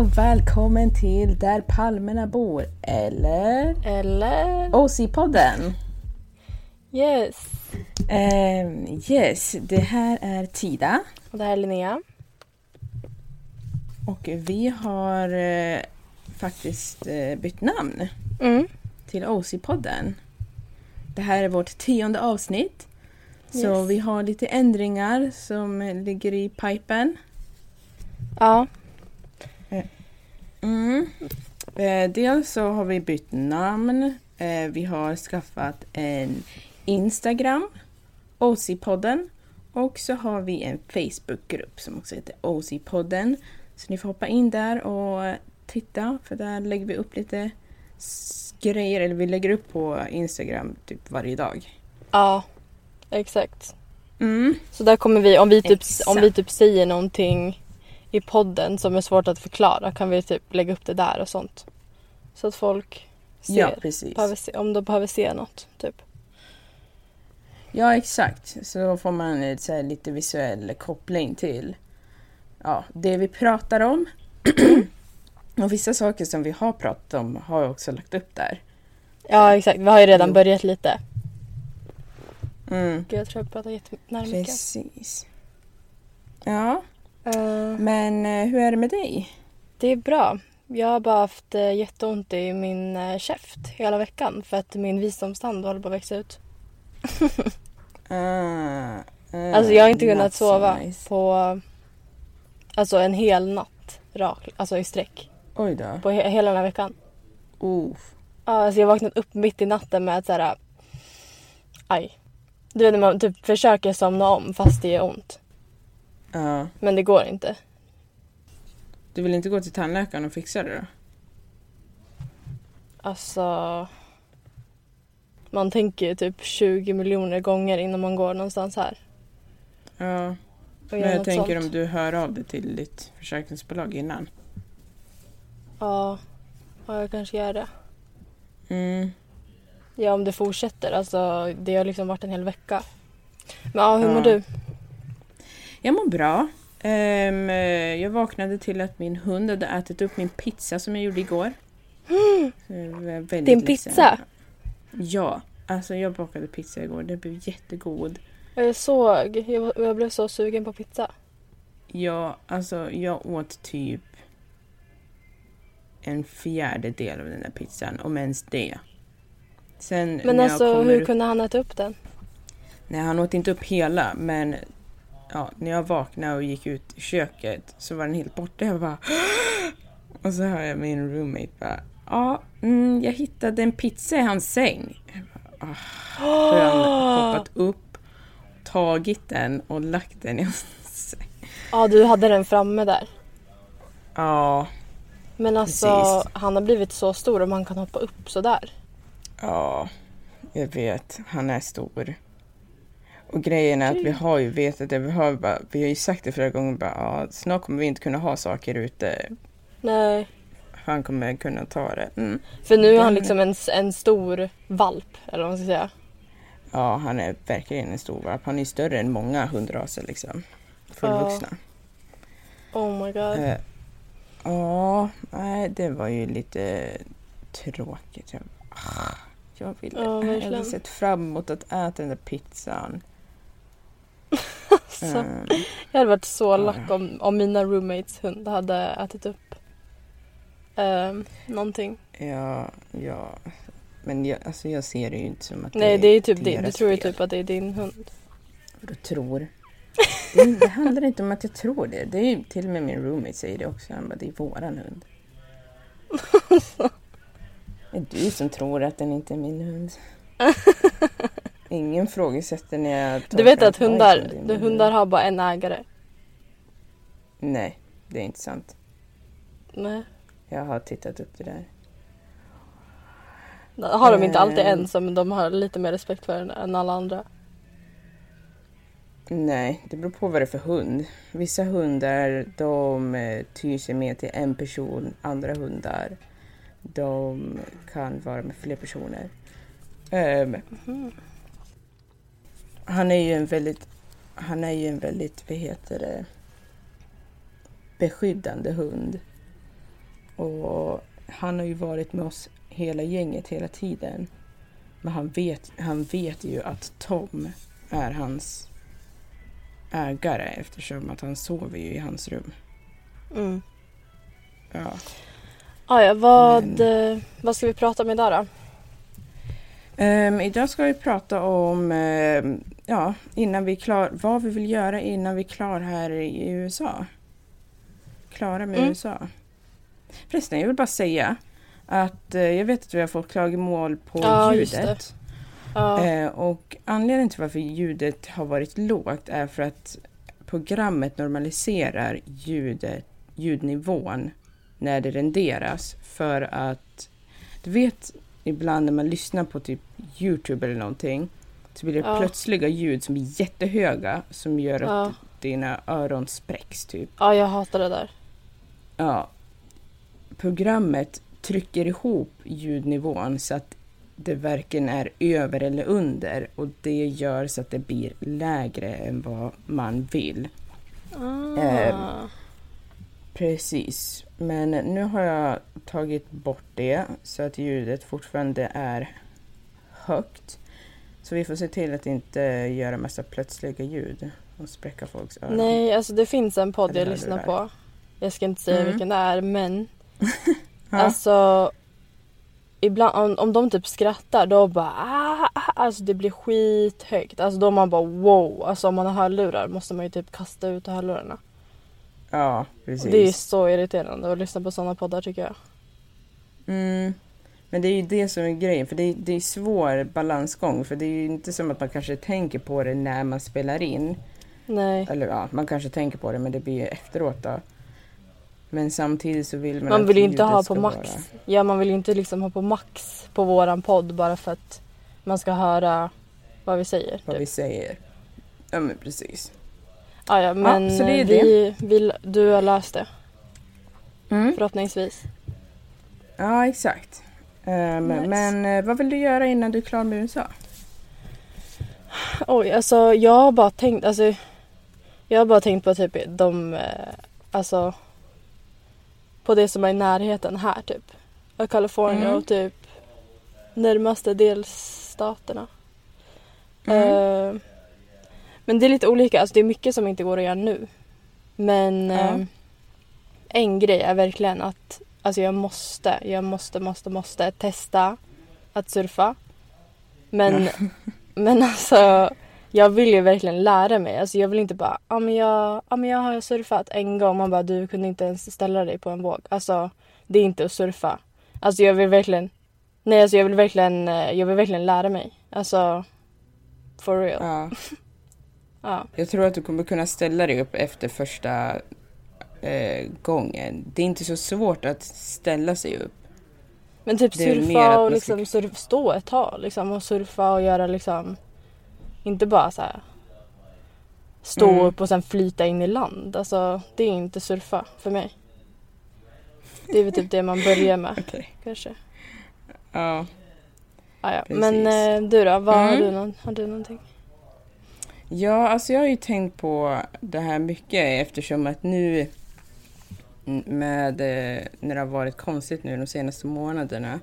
Och välkommen till Där palmerna bor, eller Eller? OC-podden. Yes. Ehm, yes, det här är Tida Och det här är Linnea. och vi har eh, faktiskt eh, bytt namn Mm. till OC-podden. Det här är vårt tionde avsnitt. Så Yes. vi har lite ändringar som ligger i pipen. Ja. Mm. Eh, dels så har vi bytt namn. Eh, vi har skaffat en Instagram, OC-podden. Och så har vi en Facebookgrupp som också heter OC-podden. Så ni får hoppa in där och titta för där lägger vi upp lite grejer, eller vi lägger upp på Instagram typ varje dag. Ja. Exakt. Mm. Så där kommer vi, om vi, typ, Exakt. om vi typ säger någonting i podden som är svårt att förklara kan vi typ lägga upp det där och sånt. Så att folk ser. Ja, se, om de behöver se något. Typ. Ja, exakt. Så då får man eh, så lite visuell koppling till ja, det vi pratar om. och vissa saker som vi har pratat om har jag också lagt upp där. Ja exakt, vi har ju redan börjat lite. Mm. Gud jag tror jag pratar jättenära. Precis. Ja, Eh, men eh, hur är det med dig? Det är bra. Jag har bara haft eh, jätteont i min käft hela veckan för att min visdomstand håller på att växa ut. Ah, ah, Alltså jag har inte kunnat so sova nice. på alltså en hel natt rak, alltså i sträck Oj då. på he- hela den här veckan. Ja, alltså jag har vaknat upp mitt i natten med att såhär aj. Du vet när man typ försöker somna om fast det gör ont. Ja. Men det går inte. Du vill inte gå till tandläkaren och fixa det då? Alltså man tänker ju typ 20 miljoner gånger innan man går någonstans här. Ja. Men jag tänker sånt. om du hör av dig till ditt försäkringsbolag innan. Ja, ja, jag kanske gör det. Mm. Ja, om det fortsätter. Alltså, det har liksom varit en hel vecka. Men ja, hur Ja. mår du? Jag mår bra. Eh, jag vaknade till att min hund hade ätit upp min pizza som jag gjorde igår. Väldigt Din pizza? Ja, alltså jag bakade pizza igår. Den blev jättegod. Jag såg. Jag, jag blev så sugen på pizza. Ja, alltså jag åt typ en fjärdedel av den där pizzan, om ens det. Sen Men alltså, kommer hur kunde han äta upp den? Nej, han åt inte upp hela, men ja, när jag vaknade och gick ut i köket så var den helt borta. Jag bara... Och så hör jag min roommate bara... Ja, mm, jag hittade en pizza i hans säng. Jag bara, "Ah." Då har han hoppat upp, tagit den och lagt den i hans säng. Ja, du hade den framme där. Ja, Men alltså, Precis. han har blivit så stor om han kan hoppa upp så där. ja, jag vet. Han är stor. Och grejen är att vi har ju vetat det. Vi har, bara, vi har ju sagt det flera gånger. Bara, ja, snart kommer vi inte kunna ha saker ute. Nej. Han kommer kunna ta det. Mm. För nu är han liksom en, en stor valp, eller vad man ska säga. Ja, han är verkligen en stor valp. Han är större än många hundraser liksom. Fullvuxna. Oh my god. Eh, Ja, nej, det var ju lite tråkigt. Jag, ah, jag, ville, Ja, jag hade sett fram emot att äta den där pizzan. Alltså, jag hade varit så lack om, om mina roommates hund hade ätit upp um, någonting. ja, ja. Men jag, alltså jag ser det ju inte som att Nej, det är ju typ din. Du tror ju typ att det är din hund. Du tror. Det, det handlar inte om att jag tror det. Det är ju till och med min roommate säger det också. Han bara, det är våran hund. Det är du som tror att den inte är min hund. Ingen frågesätter när jag Du vet att hundar, du, hundar hund. har bara en ägare. Nej, det är inte sant. Nej. Jag har tittat upp det där. Har de inte alltid Eh. en som de har lite mer respekt för än- alla andra? Nej, det beror på vad det är för hund. Vissa hundar de eh, tyr sig mer till en person. Andra hundar de kan vara med fler personer. Ehm, Han är ju en väldigt, han är ju en väldigt, vad heter det, beskyddande hund. Och han har ju varit med oss hela gänget hela tiden. Men han vet, han vet ju att Tom är hans ägare eftersom att han sover ju i hans rum. Mm. Ja. Ah, ja, vad, Men- eh, vad ska vi prata om idag då? Ehm, idag ska vi prata om ehm, ja, innan vi klar, vad vi vill göra innan vi är klar här i USA. Klara med Mm. USA. Förresten, jag vill bara säga att eh, jag vet att vi har fått klagomål på Ja, ljudet. Ja, Eh, och anledningen till varför ljudet har varit lågt är för att programmet normaliserar ljudet, ljudnivån när det renderas för att du vet ibland när man lyssnar på typ Youtube eller någonting så blir det Ja. plötsliga ljud som är jättehöga som gör att ja. dina öron spräcks typ. ja, jag hatar det där. Ja. Programmet trycker ihop ljudnivån så att det varken är över eller under och det gör så att det blir lägre än vad man vill. Ah. Ehm, Precis, men nu har jag tagit bort det så att ljudet fortfarande är högt. Så vi får se till att inte göra massa plötsliga ljud och spräcka folks öron. Nej, alltså det finns en podd jag lyssnar på. Jag ska inte säga Mm. vilken det är, men alltså ibland om, om de typ skrattar då bara ah, ah, alltså det blir skithögt. Alltså då man bara wow. Alltså om man har hörlurar måste man ju typ kasta ut hörlurarna. ja, Och precis. det är så irriterande att lyssna på sådana poddar tycker jag. Mm. Men det är ju det som är grejen, för det är, det är svår balansgång. För det är ju inte som att man kanske tänker på det när man spelar in. Nej. Eller ja, man kanske tänker på det men det blir ju efteråt då. Men samtidigt så vill man Man vill ju inte ha på max. vara- Ja, man vill ju inte liksom ha på max på våran podd bara för att man ska höra vad vi säger. Vad Typ. vi säger. Ja men precis. Ah, ja, men så det är vi, vi, du har löst det Mm. förhoppningsvis. Ja exakt. Ehm, Nice. Men eh, vad vill du göra innan du är klar med USA? Oj, alltså jag har bara tänkt, alltså jag har bara tänkt på typ de, eh, alltså på det som är i närheten här typ. Av Kalifornien Mm. och typ närmaste delstaterna. Mm. Eh, men det är lite olika, alltså det är mycket som inte går att göra nu. Men Ja. eh, en grej är verkligen att alltså jag måste, jag måste, måste, måste testa att surfa. Men, men alltså jag vill ju verkligen lära mig. Alltså jag vill inte bara, ja men jag, ja, men jag har surfat en gång. Man bara, du kunde inte ens ställa dig på en våg. Alltså det är inte att surfa. Alltså jag vill verkligen, nej alltså jag vill verkligen, eh, jag vill verkligen lära mig. Alltså for real. Ja. Ja. Jag tror att du kommer kunna ställa dig upp efter första eh, gången. Det är inte så svårt att ställa sig upp. Men typ surfa och ska- liksom surf, stå ett tag liksom och surfa och göra liksom inte bara så här stå Mm. upp och sen flyta in i land. Alltså det är inte surfa för mig. Det är väl typ det man börjar med Okej. kanske. Ja. Ah, ja. Precis. Men eh, du då, vad har, Mm. du någon, har du någonting? Ja, alltså jag har ju tänkt på det här mycket eftersom att nu med eh, när det har varit konstigt nu de senaste månaderna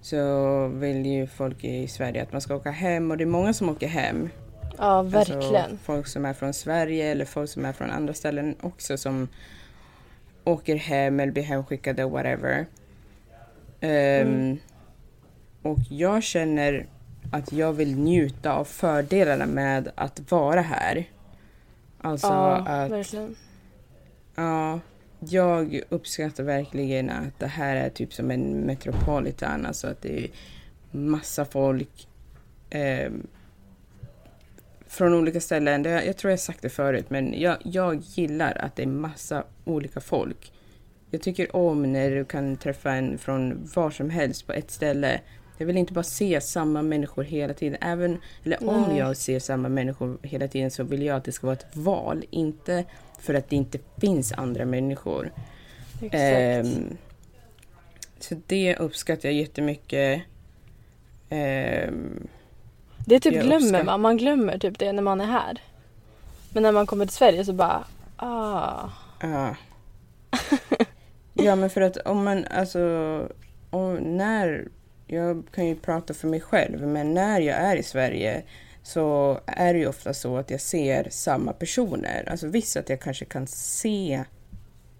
så vill ju folk i Sverige att man ska åka hem och det är många som åker hem. Ja verkligen. Alltså folk som är från Sverige eller folk som är från andra ställen också som åker hem eller blir hemskickade whatever. Ehm, Mm. Och jag känner att jag vill njuta av fördelarna med att vara här. Alltså ja att verkligen. Ja, jag uppskattar verkligen att det här är typ som en metropolitan, alltså att det är massa folk eh, från olika ställen. Det, jag tror jag sagt det förut, men jag, jag gillar att det är massa olika folk. Jag tycker om när du kan träffa en från var som helst på ett ställe. Jag vill inte bara se samma människor hela tiden. Även, eller om Nej. jag ser samma människor hela tiden så vill jag att det ska vara ett val. Inte för att det inte finns andra människor. Exakt. Ehm, så det uppskattar jag jättemycket. Ehm, det typ glömmer man. Man glömmer typ det när man är här. Men när man kommer till Sverige så bara ah. ja. Ja, men för att om man, alltså, om, när, jag kan ju prata för mig själv, men när jag är i Sverige så är det ju ofta så att jag ser samma personer. Alltså visst att jag kanske kan se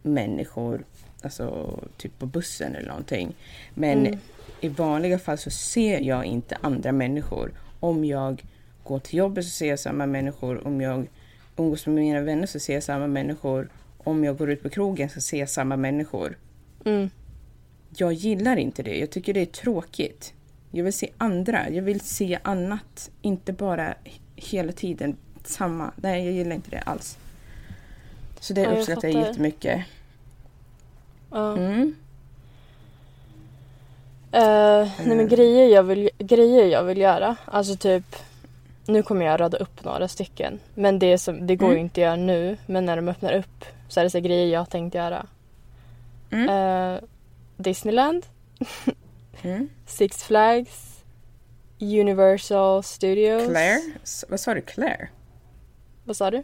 människor, alltså typ på bussen eller någonting. Men Mm. i vanliga fall så ser jag inte andra människor. Om jag går till jobbet så ser jag samma människor. Om jag umgås med mina vänner så ser jag samma människor. Om jag går ut på krogen så ser jag samma människor. Mm. Jag gillar inte det. Jag tycker det är tråkigt. Jag vill se andra. Jag vill se annat. Inte bara hela tiden samma. Nej, jag gillar inte det alls. Så det Ja, jag uppskattar jag jättemycket. Ja. Mm. Eh, nej men grejer jag, vill, grejer jag vill göra. Alltså typ. Nu kommer jag rada upp några stycken. Men det, som, det går Mm. ju inte att göra nu. Men när de öppnar upp så är det så grejer jag tänkt göra. Mm. Eh, Disneyland. Mm. Six Flags. Universal Studios. Claire? S- vad sa du? Claire? Vad sa du?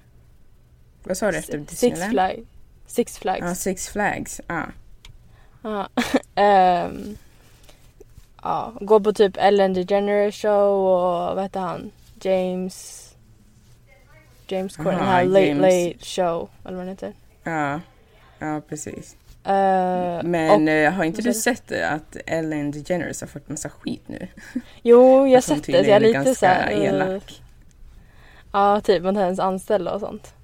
Vad sa du efter Six Disneyland? Flags. Six Flags. Ja, Six Flags. Ah. Ja. Ehm, ja, gå på typ Ellen DeGeneres show och vad heter han? James... James Corden, den här Late James. Late Show, eller vad den heter. Ja. ja, precis. Eh, Men och, eh, har inte du du? sett eh, att Ellen DeGeneres har fått massa skit nu? jo, jag har sett det. så Jag är lite såhär... Uh, elak. ja, typ mot hennes anställda och sånt.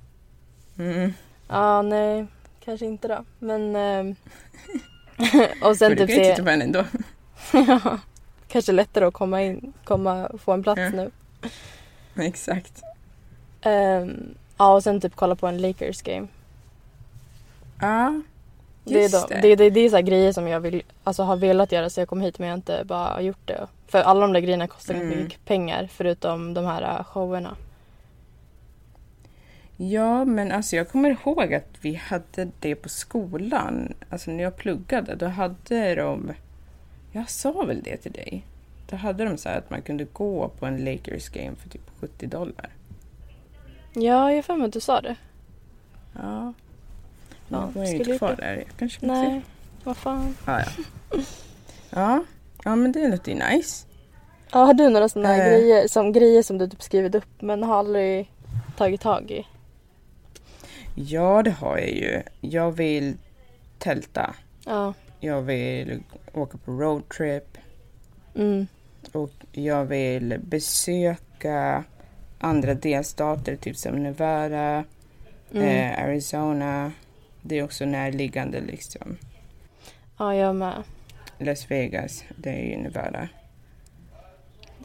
Mm. Ja, nej. Kanske inte då. Men... ehm, och sen du typ se... titta på henne ändå. ja, kanske lättare att komma in, komma, få en plats Ja. nu. Exakt. Ehm, ja, och sen typ kolla på en Lakers game. Ja, Det är, de, det. det, det, det är så grejer som jag vill, alltså, har velat göra så jag kom hit men jag har inte bara gjort det. För alla de där grejerna kostar Mm. mycket pengar förutom de här äh, showerna. Ja, men alltså jag kommer ihåg att vi hade det på skolan. Alltså när jag pluggade, då hade de... Jag sa väl det till dig? Då hade de så här att man kunde gå på en Lakers game för typ 70 dollar. Ja, jag har för mig att du sa det. Ja. Ja, Nu jag ju inte kvar där. Jag kanske får se. Nej, vad fan. Ja, ja. ja. ja, men det låter ju nice. Ja, har du några sådana här Eh. grejer, som, grejer som du typ skrivit upp men har aldrig tagit tag i? Ja, det har jag ju. Jag vill tälta. Ja. Jag vill åka på roadtrip. Mm. Och jag vill besöka andra delstater, typ som Nevada, Mm. eh, Arizona. Det är också närliggande liksom. Ja, jag med. Las Vegas, det är ju Nevada.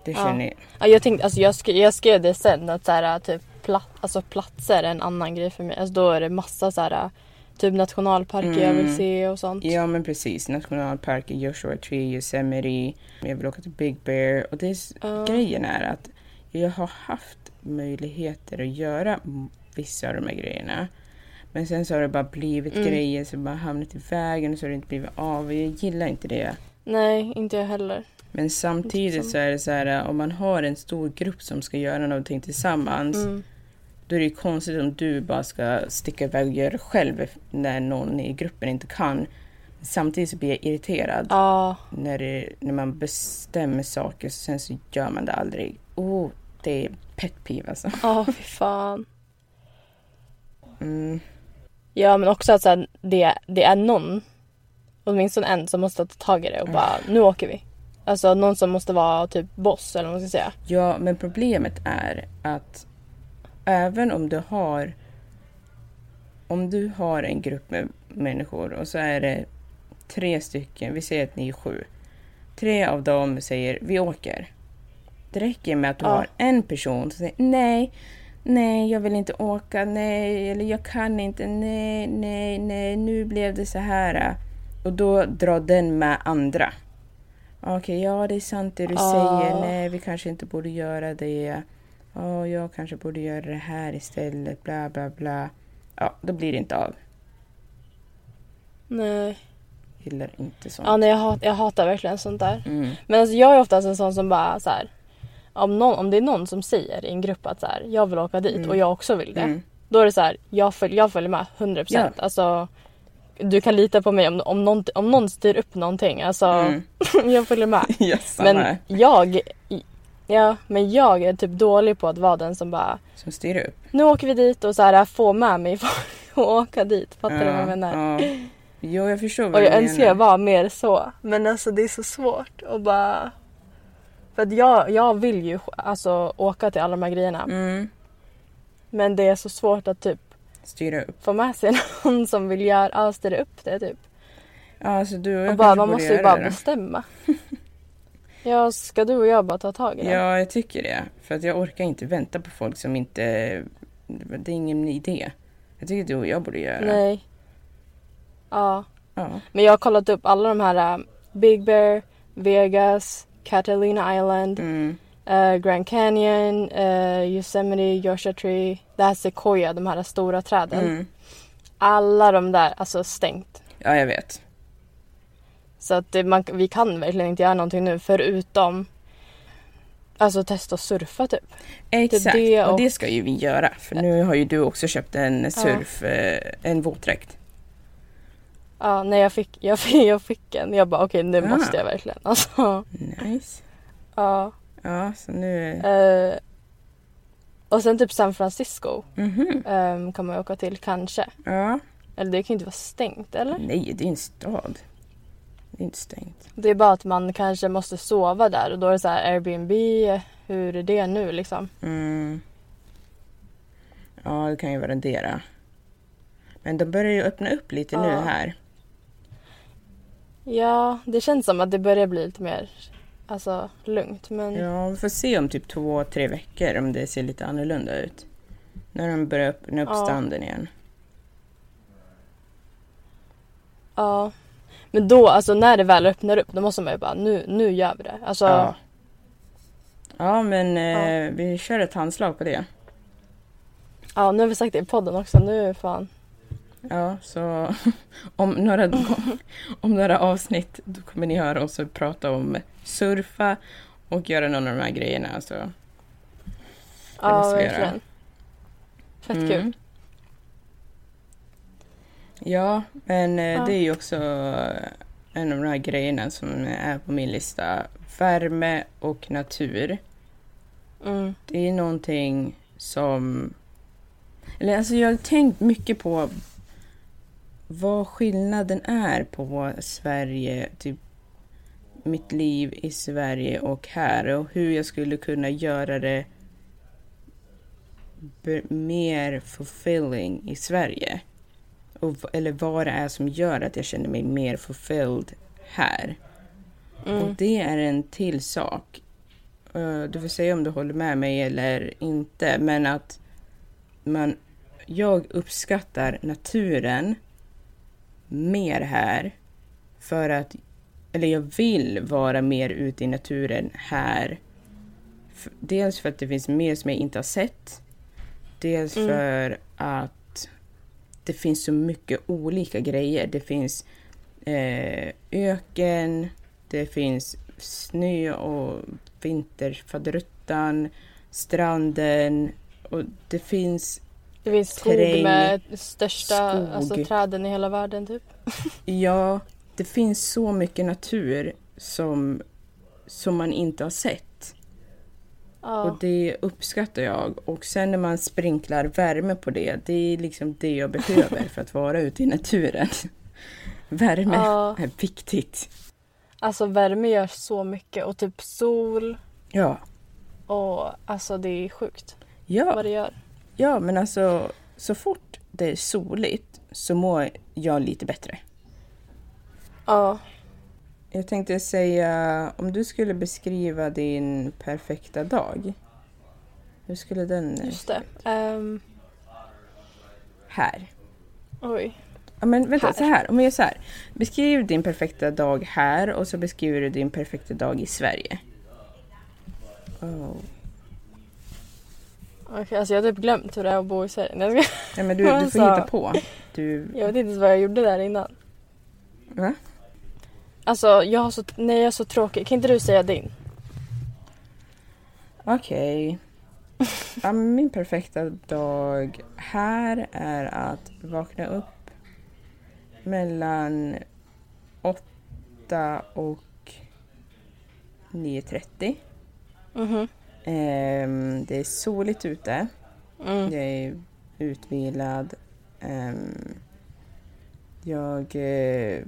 Det Ja. känner jag. Ja, jag, tänkte, alltså jag, skrev, jag skrev det sen att så här, typ, plat, alltså, platser är en annan grej för mig. Alltså, då är det massa så här, typ nationalparker jag vill Mm. se och sånt. Ja men precis, nationalparken, Joshua Tree, Yosemite. Jag vill åka till Big Bear. Och det är, Ja. grejen är att jag har haft möjligheter att göra vissa av de här grejerna. Men sen så har det bara blivit Mm. grejer som bara hamnat i vägen och så har det inte blivit av. Jag gillar inte det. Nej, inte jag heller. Men samtidigt så är det så här, om man har en stor grupp som ska göra någonting tillsammans. Mm. Då är det ju konstigt om du bara ska sticka iväg och göra det själv när någon i gruppen inte kan. Samtidigt så blir jag irriterad Ja, när, det, när man bestämmer saker och sen så gör man det aldrig. Oh, det är pet peeve alltså. ja fy fan. Mm. Ja, men också att så här, det, det är någon, åtminstone en, som måste ta tag i det och bara nu åker vi. Alltså någon som måste vara typ boss eller vad man ska säga. Ja, men problemet är att även om du har om du har en grupp med människor och så är det tre stycken, vi säger att ni är sju. Tre av dem säger vi åker. Det räcker med att du Ja. har en person som säger nej, nej, jag vill inte åka, nej, eller jag kan inte, nej, nej, nej, nu blev det så här. Och då drar den med andra. Okej, ja det är sant det du Ah. säger, nej, vi kanske inte borde göra det. Ja, jag kanske borde göra det här istället, bla bla bla. Ja, då blir det inte av. Nej. Gillar inte sånt. Ja, nej, jag, hat, jag hatar verkligen sånt där. Mm. Men alltså, jag är oftast en sån som bara så här. Om, någon, om det är någon som säger i en grupp att så här, jag vill åka dit Mm. och jag också vill det. Mm. Då är det så här, jag, följ, jag följer med 100%. Ja. Alltså, du kan lita på mig om, om, någon, om någon styr upp någonting. Alltså, Mm. jag följer med. Samma Men jag, ja, men jag är typ dålig på att vara den som bara Som styr upp. nu åker vi dit och så här få med mig att åka dit. Fattar du vad jag menar? Ja. Jo, jag förstår vad Och du jag menar. önskar jag var mer så. Men alltså det är så svårt att bara... För att jag, jag vill ju alltså åka till alla de här grejerna. Mm. Men det är så svårt att typ Styra upp. få med sig någon som vill göra, ja, styra upp det typ. Ja, alltså du och jag Och bara, man måste ju bara det bestämma. ja, ska du och jag bara ta tag i det? Ja, jag tycker det. För att jag orkar inte vänta på folk som inte... Det är ingen idé. Jag tycker du och jag borde göra. Nej. Ja. Ja. Men jag har kollat upp alla de här äh, Big Bear, Vegas, Catalina Island, Mm. eh, Grand Canyon, eh, Yosemite, Joshua Tree, det här Sequoia, de här stora träden. Mm. Alla de där, alltså stängt. Ja, jag vet. Så att det, man, vi kan verkligen inte göra någonting nu förutom Alltså testa att surfa typ. Exakt, det och... och- det ska ju vi göra. För nu har ju du också köpt en surf, eh, en våtdräkt. Ja, när jag fick, jag fick, jag fick en. Jag bara okej nu Ah. måste jag verkligen. Alltså, Nice. ja. Ja, så nu... Eh, och sen typ San Francisco Mhm. ehm, kan man åka till kanske. Ja. Eller det kan ju inte vara stängt eller? Nej, det är en stad. Det är inte stängt. Det är bara att man kanske måste sova där och då är det så här Airbnb. Hur är det nu liksom? Mm. Ja, det kan ju variera. Men de börjar ju öppna upp lite nu Ja. här. Ja, det känns som att det börjar bli lite mer alltså, lugnt. Men ja. Ja, vi får se om typ två, tre veckor om det ser lite annorlunda ut. När de börjar öppna upp Ja. stranden igen. Men då, alltså när det väl öppnar upp, då måste man ju bara nu, nu gör vi det. Alltså, Ja. Ja, men eh, vi kör ett handslag på det. ja, nu har vi sagt det i podden också. Nu fan. Ja, så om några, om några avsnitt då kommer ni höra oss prata om surfa och göra någon av de här grejerna. Så. Ja, göra. verkligen. Fett Mm. kul. Ja, men eh, Ja. det är ju också en av de här grejerna som är på min lista. Värme och natur. Mm. Det är någonting som... Eller alltså jag har tänkt mycket på vad skillnaden är på Sverige, typ mitt liv i Sverige och här och hur jag skulle kunna göra det mer fulfilling i Sverige. Och, eller vad det är som gör att jag känner mig mer fulfilled här. Och Mm. det är en till sak. Eh, Du får säga om du håller med mig eller inte, men att man, jag uppskattar naturen mer här för att, eller jag vill vara mer ute i naturen här. Dels för att det finns mer som jag inte har sett. Dels Mm. för att det finns så mycket olika grejer. Det finns eh, öken, det finns snö och vinterfadderuttan, stranden och det finns, Det finns skog Terräng, med största skog. Alltså, träden i hela världen typ. ja, det finns så mycket natur som, som man inte har sett. Ja. Och det uppskattar jag. Och sen när man sprinklar värme på det, det är liksom det jag behöver för att vara ute i naturen. Värme Ja. är viktigt. Alltså värme gör så mycket och typ sol Ja, och alltså det är sjukt ja. vad det gör. Ja, men alltså så fort det är soligt så mår jag lite bättre. Ja. Jag tänkte säga, om du skulle beskriva din perfekta dag. Hur skulle den... Just det. Ehm, Här. oj. Ja, men vänta, Här. så här. Om vi gör så här. Beskriv din perfekta dag här och så beskriver du din perfekta dag i Sverige. Oh. Okej, alltså jag har typ glömt hur det är att bo i Sverige. Nej, ska- Ja, men du, du får Alltså. hitta på. Du... Jag vet inte ens vad jag gjorde där innan. Va? Alltså jag har så, nej jag är så tråkig. Kan inte du säga din? Okej. Ja, men min perfekta dag här är att vakna upp mellan 8 och 9.30. Mhm. Ehm, det är soligt ute. Mm. Jag är utvilad. Ehm, jag eh,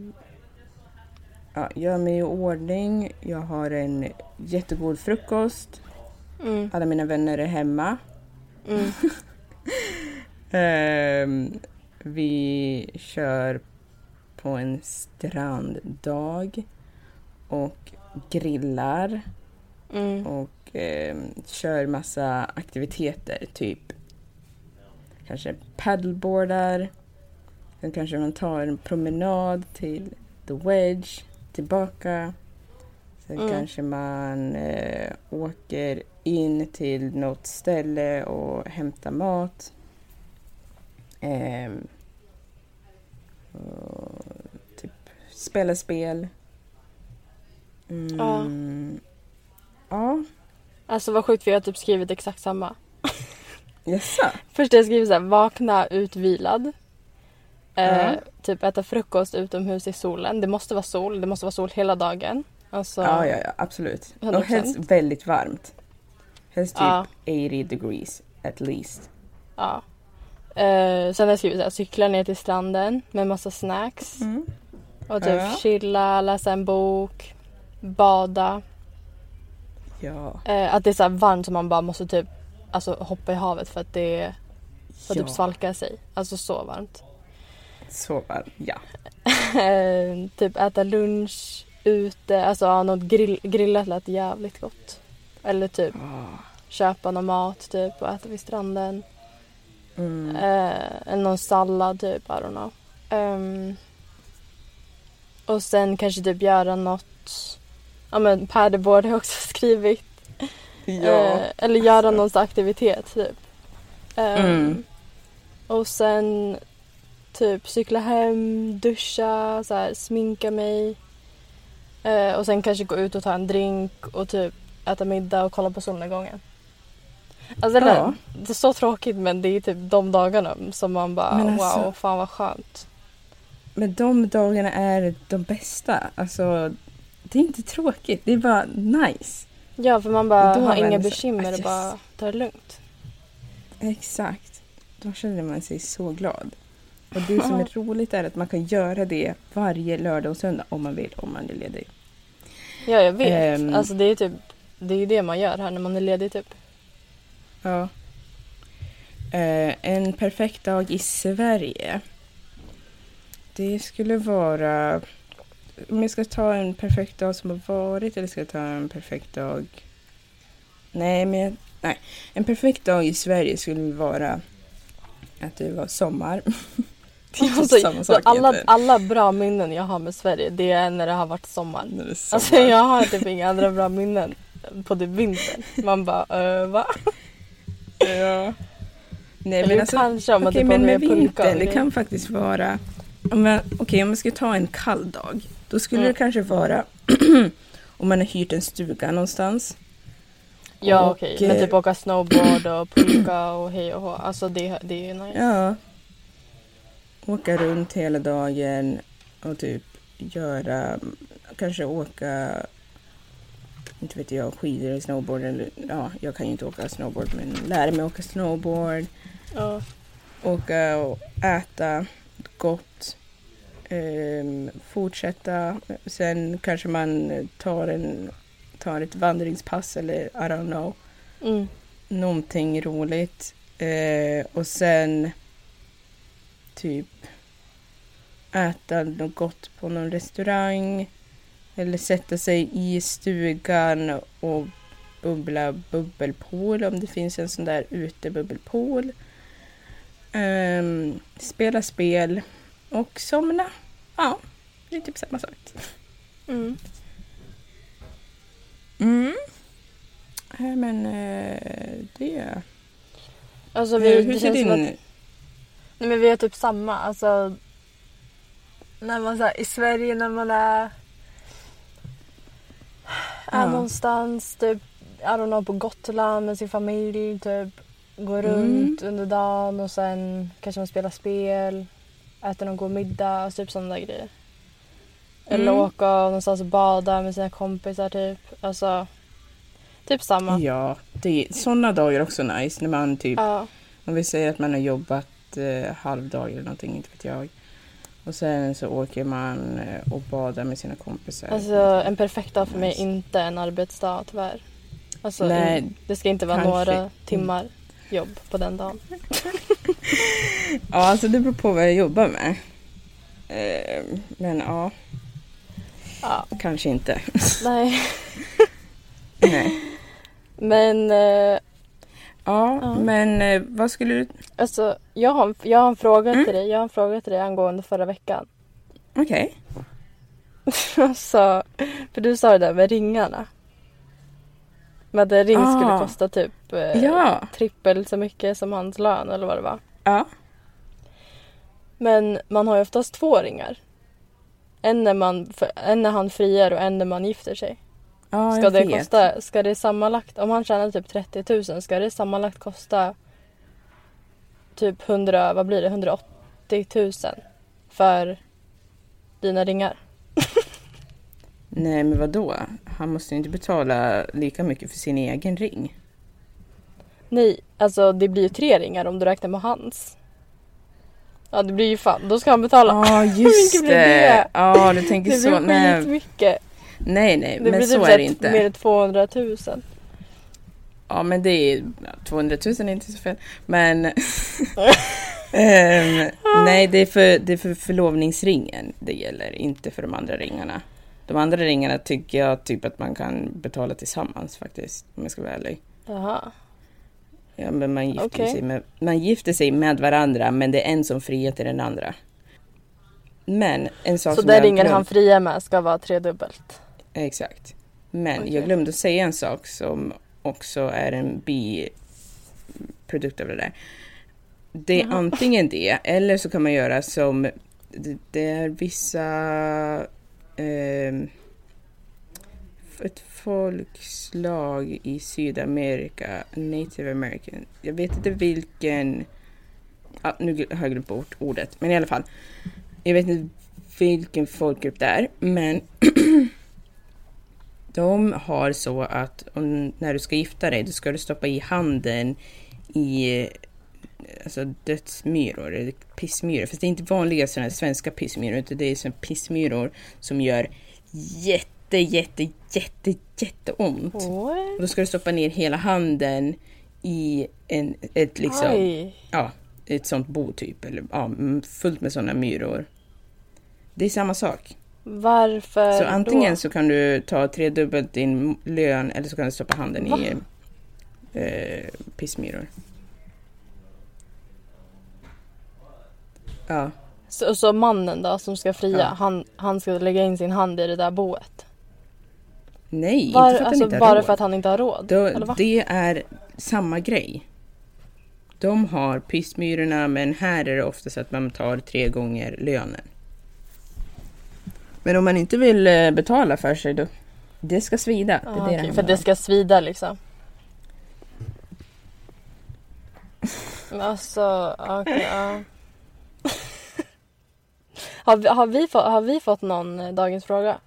ja, gör mig i ordning. Jag har en jättegod frukost. Mm. Alla mina vänner är hemma. Mm. Ehm, vi kör på en stranddag och grillar Mm. och ehm, kör massa aktiviteter, typ kanske paddleboardar. Sen kanske man tar en promenad till The Wedge, tillbaka. Sen Mm. kanske man eh, åker in till något ställe och hämtar mat. Ehm, och typ spela spel. Mm, ja. Alltså vad sjukt för jag har typ skrivit exakt samma. Jaså? Först har jag skrivit såhär, vakna utvilad. Eh, Ja. Typ äta frukost utomhus i solen. Det måste vara sol, det måste vara sol hela dagen. Alltså, Ja, ja, ja, absolut. 100%. Och helst väldigt varmt. Helst typ Ja. 80 degrees at least. ja. Eh, sen har jag skrivit såhär, cykla ner till stranden med massa snacks. Mm. Och typ Ja. chilla, läsa en bok, bada. Ja. Eh, att det är så varmt så man bara måste typ alltså, hoppa i havet för att det för att ja. typ svalka sig. Alltså så varmt. Så varmt, ja. Eh, typ äta lunch ute, alltså ja, något grill, grillat lät jävligt gott. Eller typ Ah. köpa någon mat typ och äta vid stranden. Mm. Eh, någon sallad typ, I don't know. Ehm, och sen kanske typ göra något, ja men paddleboard har jag också skrivit. ja. Eh, eller göra någon sån aktivitet typ. Ehm, Mm. Och sen typ cykla hem, duscha, så här, sminka mig. Eh, och sen kanske gå ut och ta en drink och typ äta middag och kolla på solnedgången. Alltså det, Ja. det är så tråkigt men det är typ de dagarna som man bara alltså- wow, fan vad skönt. Men de dagarna är de bästa. Alltså, det är inte tråkigt. Det är bara nice. Ja för man bara har inga bekymmer och bara tar det lugnt. Exakt. Då känner man sig så glad. Och det som är roligt är att man kan göra det varje lördag och söndag om man vill, om man är ledig. Ja jag vet. Ehm. Alltså det är typ det är det man gör här när man är ledig typ. Ja. Eh, en perfekt dag i Sverige. Det skulle vara... Om jag ska ta en perfekt dag som har varit eller ska jag ta en perfekt dag... Nej, men jag- nej. En perfekt dag i Sverige skulle vara att det var sommar. Det är typ Alltså, samma sak alla, egentligen. alla bra minnen jag har med Sverige det är när det har varit sommar. När det är sommar. Alltså jag har typ inga andra bra minnen på typ vintern. Man bara äh, va? Ja. Nej, Eller kanske om Okej, typ men med vintern, det kan faktiskt vara... Okej, om man ska ta en kall dag, då skulle Mm. det kanske vara om man har hyrt en stuga någonstans. Ja okej, men eh, typ åka snowboard och pulka och hej och hå. Alltså det, det är ju nice. Ja. Åka runt hela dagen och typ göra, kanske åka, inte vet jag, skidor eller snowboard. Eller, ja, jag kan ju inte åka snowboard men lära mig åka snowboard. Ja. åka och äta gott. Ehm, fortsätta. Sen kanske man tar, en, tar ett vandringspass eller I don't know. Mm. Någonting roligt. Eh, och sen typ äta något gott på någon restaurang. Eller sätta sig i stugan och bubbla bubbelpool om det finns en sån där utebubbelpool. Ehm, spela spel och somna. Ja, det är typ samma sak. Mm. Mm. Men eh, det... Alltså vi, hur det ser din... att, nej men vi har typ samma. Alltså när man så här, i Sverige när man är, är Ja. någonstans typ, I don't know, på Gotland med sin familj typ. Går Mm. runt under dagen och sen kanske man spelar spel. Äta någon god middag och typ sådana där grejer. Eller Mm. åka någonstans och bada med sina kompisar typ. Alltså, typ samma. Ja, det är sådana dagar är också nice när man typ, Ja. om vi säger att man har jobbat eh, halvdag eller någonting, inte vet jag. Och sen så åker man eh, och badar med sina kompisar. Alltså en perfekt dag för mig är inte en arbetsdag tyvärr. Alltså Nej, det ska inte vara kanske några timmar jobb på den dagen. Ja, alltså det beror på vad jag jobbar med. Eh, men ja, Ja, kanske inte. nej. Nej. Men eh, Ja, Ja. men eh, vad skulle du... alltså jag har, jag har en fråga Mm. till dig. Jag har en fråga till dig angående förra veckan. Okej. alltså, för du sa det där med ringarna. Med att en ring skulle Ah. kosta typ eh, Ja. trippel så mycket som hans lön eller vad det var. Ja. Men man har ju oftast två ringar. En när, man, en när han friar och en när man gifter sig. Ja, Ska det vet. kosta, ska det sammanlagt, om han tjänar typ 30 000, ska det sammanlagt kosta typ 100, vad blir det, 180 000 för dina ringar? Nej, men vad då? Han måste ju inte betala lika mycket för sin egen ring. Nej, alltså det blir ju tre ringar om du räknar med hans. Ja det blir ju fan, då ska han betala. Ja, mycket just blir det? det. Ja, du tänker det så. blir Nej, skitmycket. nej, nej Det men blir så typ är det inte. mer än 200 000. Ja, men det är ja, 200 000 är inte så fel. Men Ehm, nej, det är, för, det är för förlovningsringen det gäller, inte för de andra ringarna. De andra ringarna tycker jag typ att man kan betala tillsammans faktiskt, om jag ska vara ärlig. Jaha. Ja, men man gifter, Okej. sig med, man gifter sig med varandra, men det är en som friar till den andra. Men en sak Så som den ringen glömt- han friar med ska vara tredubbelt? Exakt. Men Okej. jag glömde säga en sak som också är en biprodukt av det där. Det är Jaha. antingen det, eller så kan man göra som det, det är vissa eh, ett folkslag i Sydamerika, native american. Jag vet inte vilken, ah, nu har jag glömt bort ordet, men i alla fall. Jag vet inte vilken folkgrupp det är, men de har så att om, när du ska gifta dig, då ska du stoppa i handen i alltså dödsmyror, eller pissmyror. Fast det är inte vanliga sådana svenska pissmyror, utan det är sådana pissmyror som gör jätte, jätte, jätte, jätteont. Och What? då ska du stoppa ner hela handen i en, ett liksom, Oj. ja, ett sånt bo typ, eller ja, mm, fullt med sådana myror. Det är samma sak. Varför Så antingen då? så kan du ta tredubbelt din lön eller så kan du stoppa handen Va? i eh, pissmyror. Ja, Så, så mannen då som ska fria, Ja. han, han ska lägga in sin hand i det där boet? nej, Var, inte för att alltså han inte bara har råd. för att han inte har råd? Då, det är samma grej. De har pissmyrorna men här är det ofta så att man tar tre gånger lönen. Men om man inte vill eh, betala för sig då, det ska svida. Det är Ah, det okej, det för handlar det ska svida liksom? Alltså, okej, ja. Har, vi, har, vi fått, har vi fått någon eh, dagens fråga?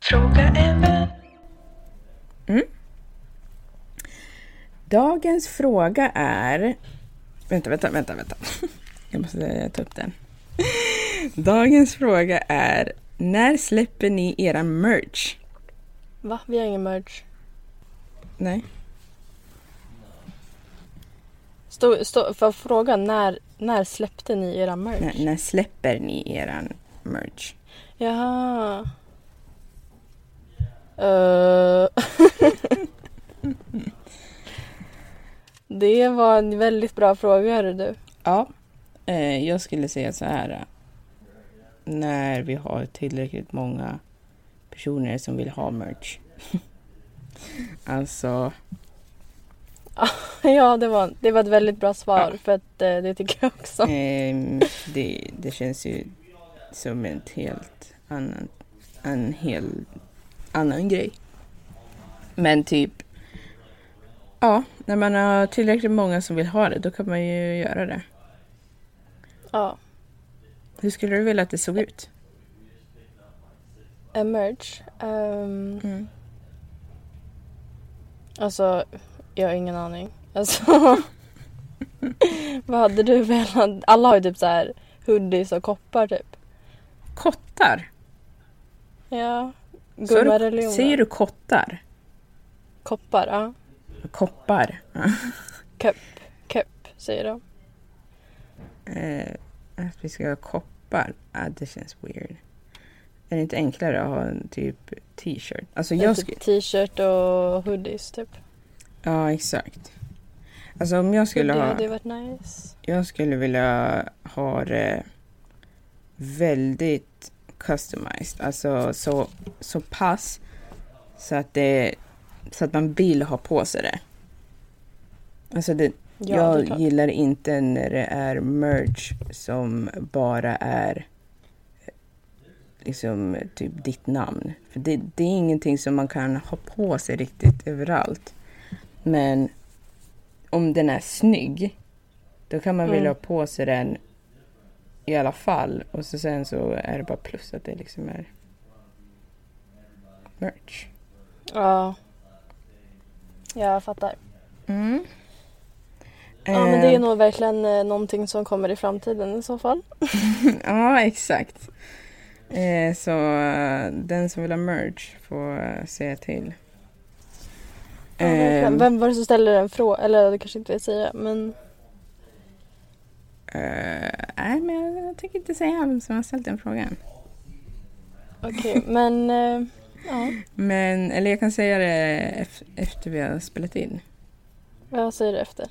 Fråga en vän. Dagens fråga är... Vänta, vänta, vänta, vänta. Jag måste ta upp den. Dagens fråga är När släpper ni era merch? Va? Vi har ingen merch. Nej. Stå, stå, för fråga när, när släppte ni era merch? När, när släpper ni eran merch? Jaha. Uh. det var en väldigt bra fråga hörru du. Ja. Eh, jag skulle säga så här. eh, När vi har tillräckligt många personer som vill ha merch. alltså, Ja, det var, det var ett väldigt bra svar Ja. för att eh, det tycker jag också. ehm, det, det känns ju som en helt annan, en hel annan grej. Men typ, ja, när man har tillräckligt många som vill ha det, då kan man ju göra det. Ja. Hur skulle du vilja att det såg ut? Emerge. Um, Mm. alltså, jag har ingen aning. Alltså, vad hade du velat? Alla har ju typ så här hoodies och koppar typ. Kottar? Ja. Gummareligioner. säger du kottar? Koppar, ja. Koppar? Ja. Kepp säger de. Eh, att vi ska ha koppar? Ah, det känns weird. Är det inte enklare att ha en typ t-shirt? Alltså jag skulle... Typ t-shirt och hoodies typ. Ja, exakt. Alltså om jag skulle Hoodie ha... ju varit nice. Jag skulle vilja ha det väldigt customized. Alltså så, så pass så att, det, så att man vill ha på sig det. Alltså det, Ja, det jag klart. gillar inte när det är merch som bara är liksom typ ditt namn. För det, det är ingenting som man kan ha på sig riktigt överallt. Men om den är snygg, då kan man Mm. vilja ha på sig den i alla fall. Och så sen så är det bara plus att det liksom är merch. Ja. Jag fattar. Mm. Ja men det är Eh, nog verkligen eh, någonting som kommer i framtiden i så fall. Ja, exakt. Eh, så den som vill ha merch får säga till. Ja. Ehm, Vem var det som ställde den frågan? Eller det kanske inte vill säga men eh, nej, men jag tänker inte säga vem som har ställt den frågan. okej. men eh, ja, Men, eller jag kan säga det ef- efter vi har spelat in. jag säger det efter.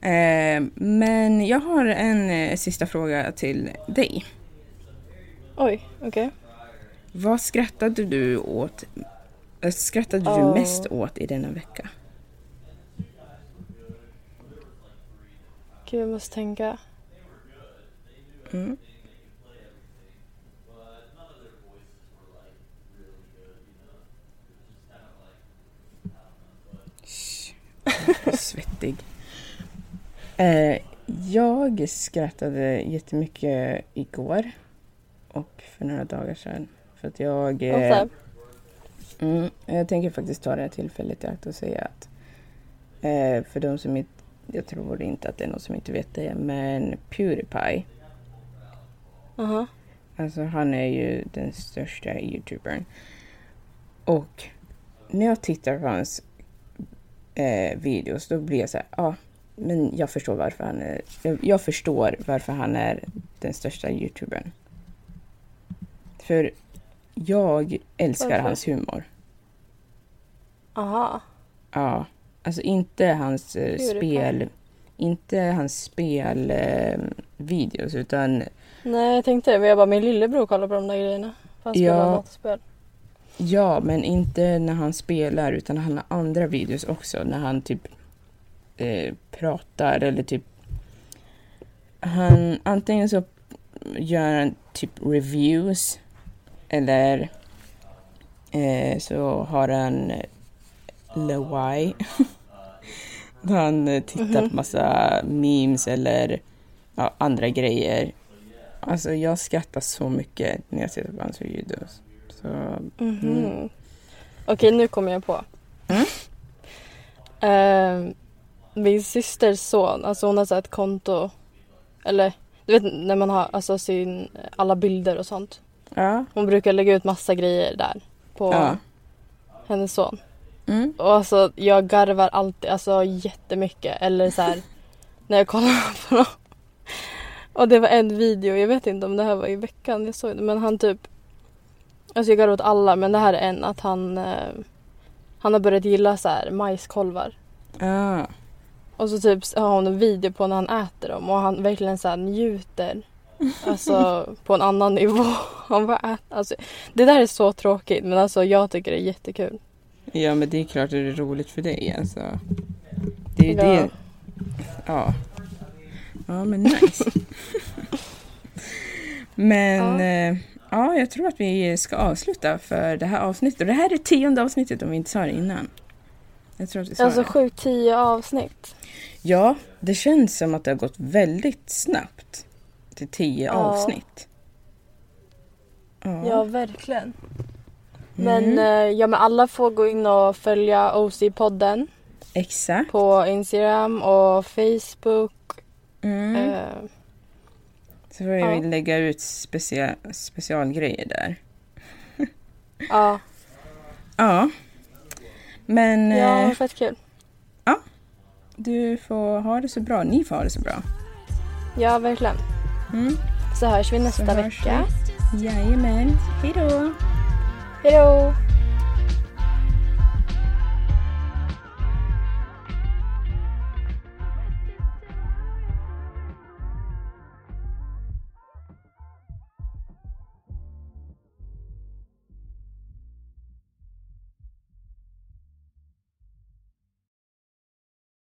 Eh, men jag har en eh, sista fråga till dig. Oj, okej. Vad skrattade du åt? Eh, Skrattade Åh. du mest åt i denna vecka? Gud jag måste tänka. Mm. Svettig. Eh, jag skrattade jättemycket igår och för några dagar sedan. För att jag... eh. Mm, jag tänker faktiskt ta det här tillfället i akt och säga att eh, för de som inte, jag tror inte att det är någon som inte vet det, men Pewdiepie, Aha. alltså han är ju den största youtubern. Och när jag tittar på hans eh, videos då blir jag så här, ja, men jag förstår varför han är, jag, jag förstår varför han är den största youtubern. För jag älskar Varför? hans humor. Aha. Ja, alltså inte hans eh, spel, inte hans spel eh, utan Nej jag tänkte det men jag bara min lillebror kollar på de där grejerna. För han spelar Ja. dataspel. ja, men inte när han spelar utan han har andra videos också när han typ eh, pratar eller typ han antingen så gör han typ reviews eller eh, så har han Lewai Där han tittar Mhm. på massa memes eller ja, andra grejer. Alltså jag skrattar så mycket när jag tittar på hans videos. Så Mhm. Mm. Okej nu kommer jag på. Mm. Ehm, min systers son, alltså hon har så ett konto. Eller du vet när man har alltså sin, alla bilder och sånt. Ja. Hon brukar lägga ut massa grejer där på ja. hennes son. Mm. Och alltså jag garvar alltid, alltså jättemycket. Eller så här när jag kollar på dem. Och det var en video, jag vet inte om det här var i veckan jag såg det, men han typ Alltså jag garvar åt alla men det här är en att han eh, Han har börjat gilla så här majskolvar. Ja. Och så typ har hon en video på när han äter dem och han verkligen så här njuter. Alltså på en annan nivå. Han bara. Alltså, det där är så tråkigt men alltså jag tycker det är jättekul. ja, men det är klart att det är roligt för dig alltså. Det är ju Ja. det. Ja. Ja, men nice. men Ja. ja. ja, jag tror att vi ska avsluta för det här avsnittet. Och det här är tionde avsnittet om vi inte sa det innan. Jag tror att vi sa Alltså det. sju, tio avsnitt. Ja, det känns som att det har gått väldigt snabbt. Till tio Ja. avsnitt. Ja. Ja, verkligen. Men Mm. eh, ja, men alla får gå in och följa OC-podden Exakt. på Instagram och Facebook. Mm. Eh, Så får vi ja. lägga ut specia specialgrejer där. ja, Ja. Men ja, eh, fett kul. du får ha det så bra. Ni får ha det så bra. Ja, verkligen. Mm. Så hörs vi Så nästa hörs vecka. vi. Jajamän. Hej då. Hej då!